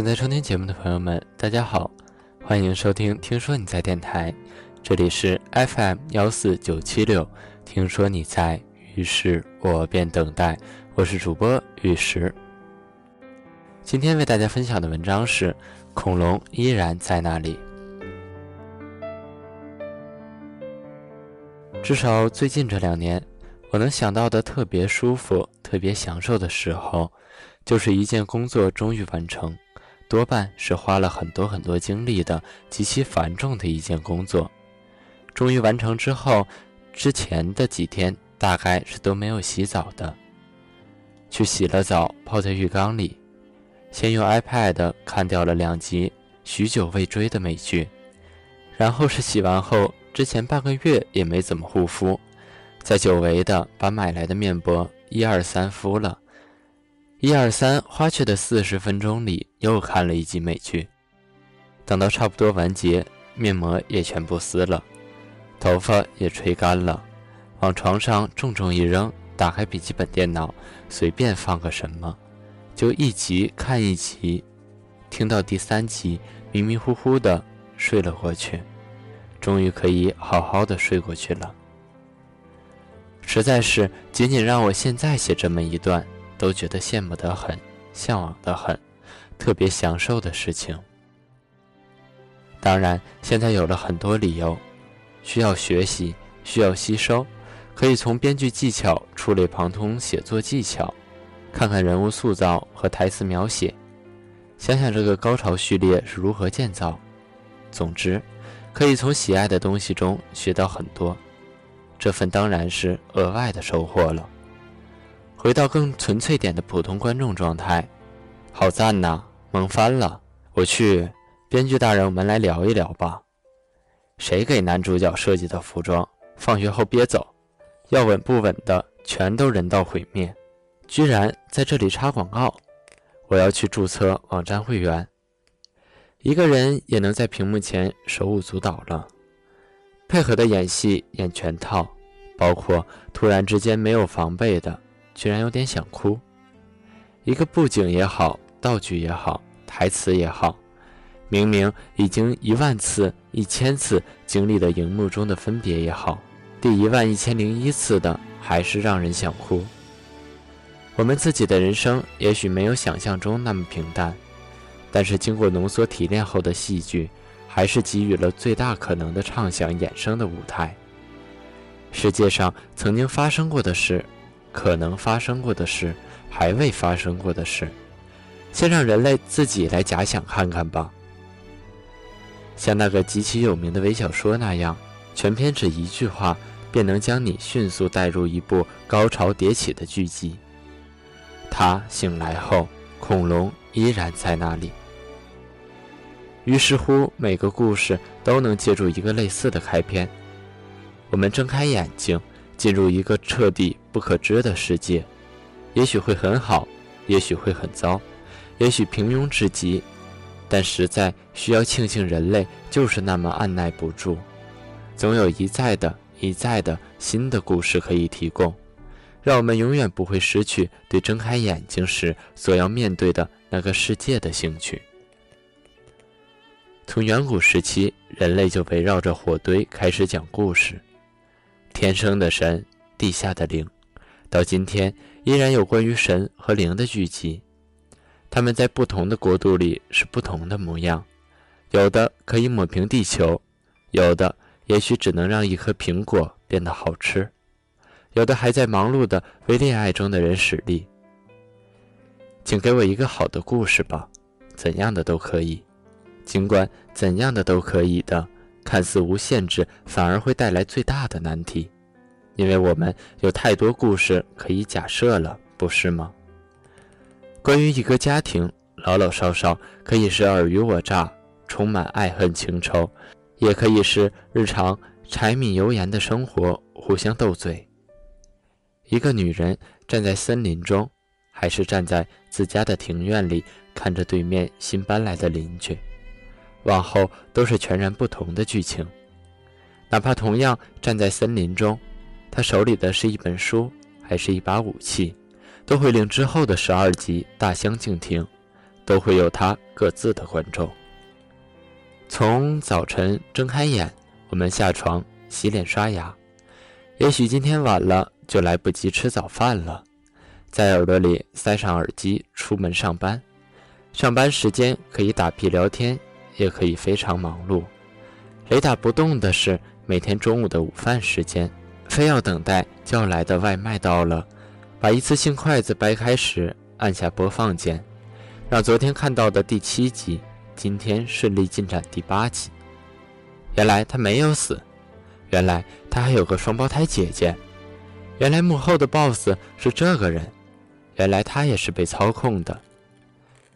正在收听节目的朋友们，大家好，欢迎收听《听说你在电台》，这里是 FM 幺四九七六。听说你在，于是我便等待。我是主播玉石。今天为大家分享的文章是《恐龙依然在那里》。至少最近这两年，我能想到的特别舒服、特别享受的时候，就是一件工作终于完成。多半是花了很多很多精力的极其繁重的一件工作，终于完成之后，之前的几天大概是都没有洗澡的。去洗了澡，泡在浴缸里，先用 iPad 看掉了两集许久未追的美剧，然后是洗完后之前半个月也没怎么护肤，再久违的把买来的面膜一二三敷了。一二三，花去的四十分钟里又看了一集美剧。等到差不多完结，面膜也全部撕了，头发也吹干了，往床上重重一扔，打开笔记本电脑，随便放个什么，就一集看一集，听到第三集，迷迷糊糊的睡了过去，终于可以好好的睡过去了。实在是，仅仅让我现在写这么一段。都觉得羡慕的很，向往的很，特别享受的事情。当然，现在有了很多理由，需要学习，需要吸收，可以从编剧技巧触类旁通，写作技巧，看看人物塑造和台词描写，想想这个高潮序列是如何建造。总之，可以从喜爱的东西中学到很多，这份当然是额外的收获了。回到更纯粹点的普通观众状态，好赞呐，萌翻了！我去，编剧大人，我们来聊一聊吧。谁给男主角设计的服装？放学后憋走，要稳不稳的，全都人道毁灭。居然在这里插广告，我要去注册网站会员。一个人也能在屏幕前手舞足蹈了，配合的演戏演全套，包括突然之间没有防备的。居然有点想哭，一个布景也好，道具也好，台词也好，明明已经一万次、一千次经历了荧幕中的分别也好，第一万一千零一次的还是让人想哭。我们自己的人生也许没有想象中那么平淡，但是经过浓缩提炼后的戏剧，还是给予了最大可能的畅想衍生的舞台。世界上曾经发生过的事。可能发生过的事，还未发生过的事，先让人类自己来假想看看吧。像那个极其有名的微小说那样，全篇只一句话，便能将你迅速带入一部高潮迭起的剧集。他醒来后，恐龙依然在那里。于是乎，每个故事都能借助一个类似的开篇。我们睁开眼睛。进入一个彻底不可知的世界，也许会很好，也许会很糟，也许平庸至极，但实在需要庆幸，人类就是那么按耐不住，总有一再的、一再的新的故事可以提供，让我们永远不会失去对睁开眼睛时所要面对的那个世界的兴趣。从远古时期，人类就围绕着火堆开始讲故事。天生的神，地下的灵，到今天依然有关于神和灵的剧集。他们在不同的国度里是不同的模样，有的可以抹平地球，有的也许只能让一颗苹果变得好吃，有的还在忙碌的为恋爱中的人使力。请给我一个好的故事吧，怎样的都可以，尽管怎样的都可以的。看似无限制，反而会带来最大的难题，因为我们有太多故事可以假设了，不是吗？关于一个家庭，老老少少可以是尔虞我诈，充满爱恨情仇，也可以是日常柴米油盐的生活，互相斗嘴。一个女人站在森林中，还是站在自家的庭院里，看着对面新搬来的邻居。往后都是全然不同的剧情，哪怕同样站在森林中，他手里的是一本书，还是一把武器，都会令之后的十二集大相径庭，都会有他各自的观众。从早晨睁开眼，我们下床洗脸刷牙，也许今天晚了就来不及吃早饭了，在耳朵里塞上耳机出门上班。上班时间可以打屁聊天，也可以非常忙碌。雷打不动的是每天中午的午饭时间，非要等待叫来的外卖到了，把一次性筷子掰开时按下播放键，让昨天看到的第七集。今天顺利进展第八集，原来他没有死，原来他还有个双胞胎姐姐，原来幕后的 BOSS 是这个人，原来他也是被操控的。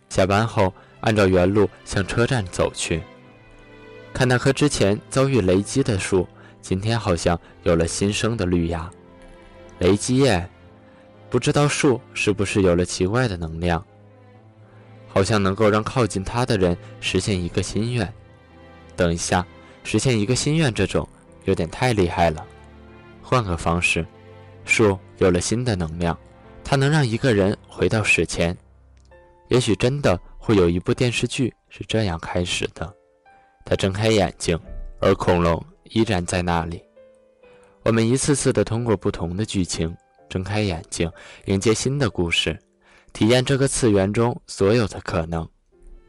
下班后，按照原路向车站走去，看那棵之前遭遇雷击的树，今天好像有了新生的绿芽。雷击耶，不知道树是不是有了奇怪的能量。好像能够让靠近它的人实现一个心愿。等一下，实现一个心愿这种有点太厉害了。换个方式，树有了新的能量，它能让一个人回到史前。也许真的会有一部电视剧是这样开始的。他睁开眼睛，而恐龙依然在那里。我们一次次的通过不同的剧情睁开眼睛，迎接新的故事。体验这个次元中所有的可能，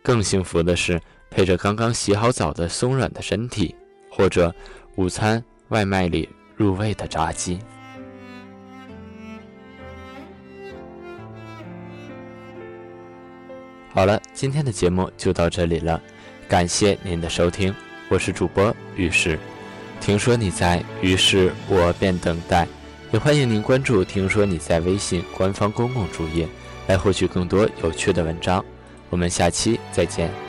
更幸福的是配着刚刚洗好澡的松软的身体，或者午餐外卖里入味的炸鸡。好了，今天的节目就到这里了，感谢您的收听，我是主播于是。听说你在，于是我便等待，也欢迎您关注“听说你在”微信官方公共主页。来获取更多有趣的文章，我们下期再见。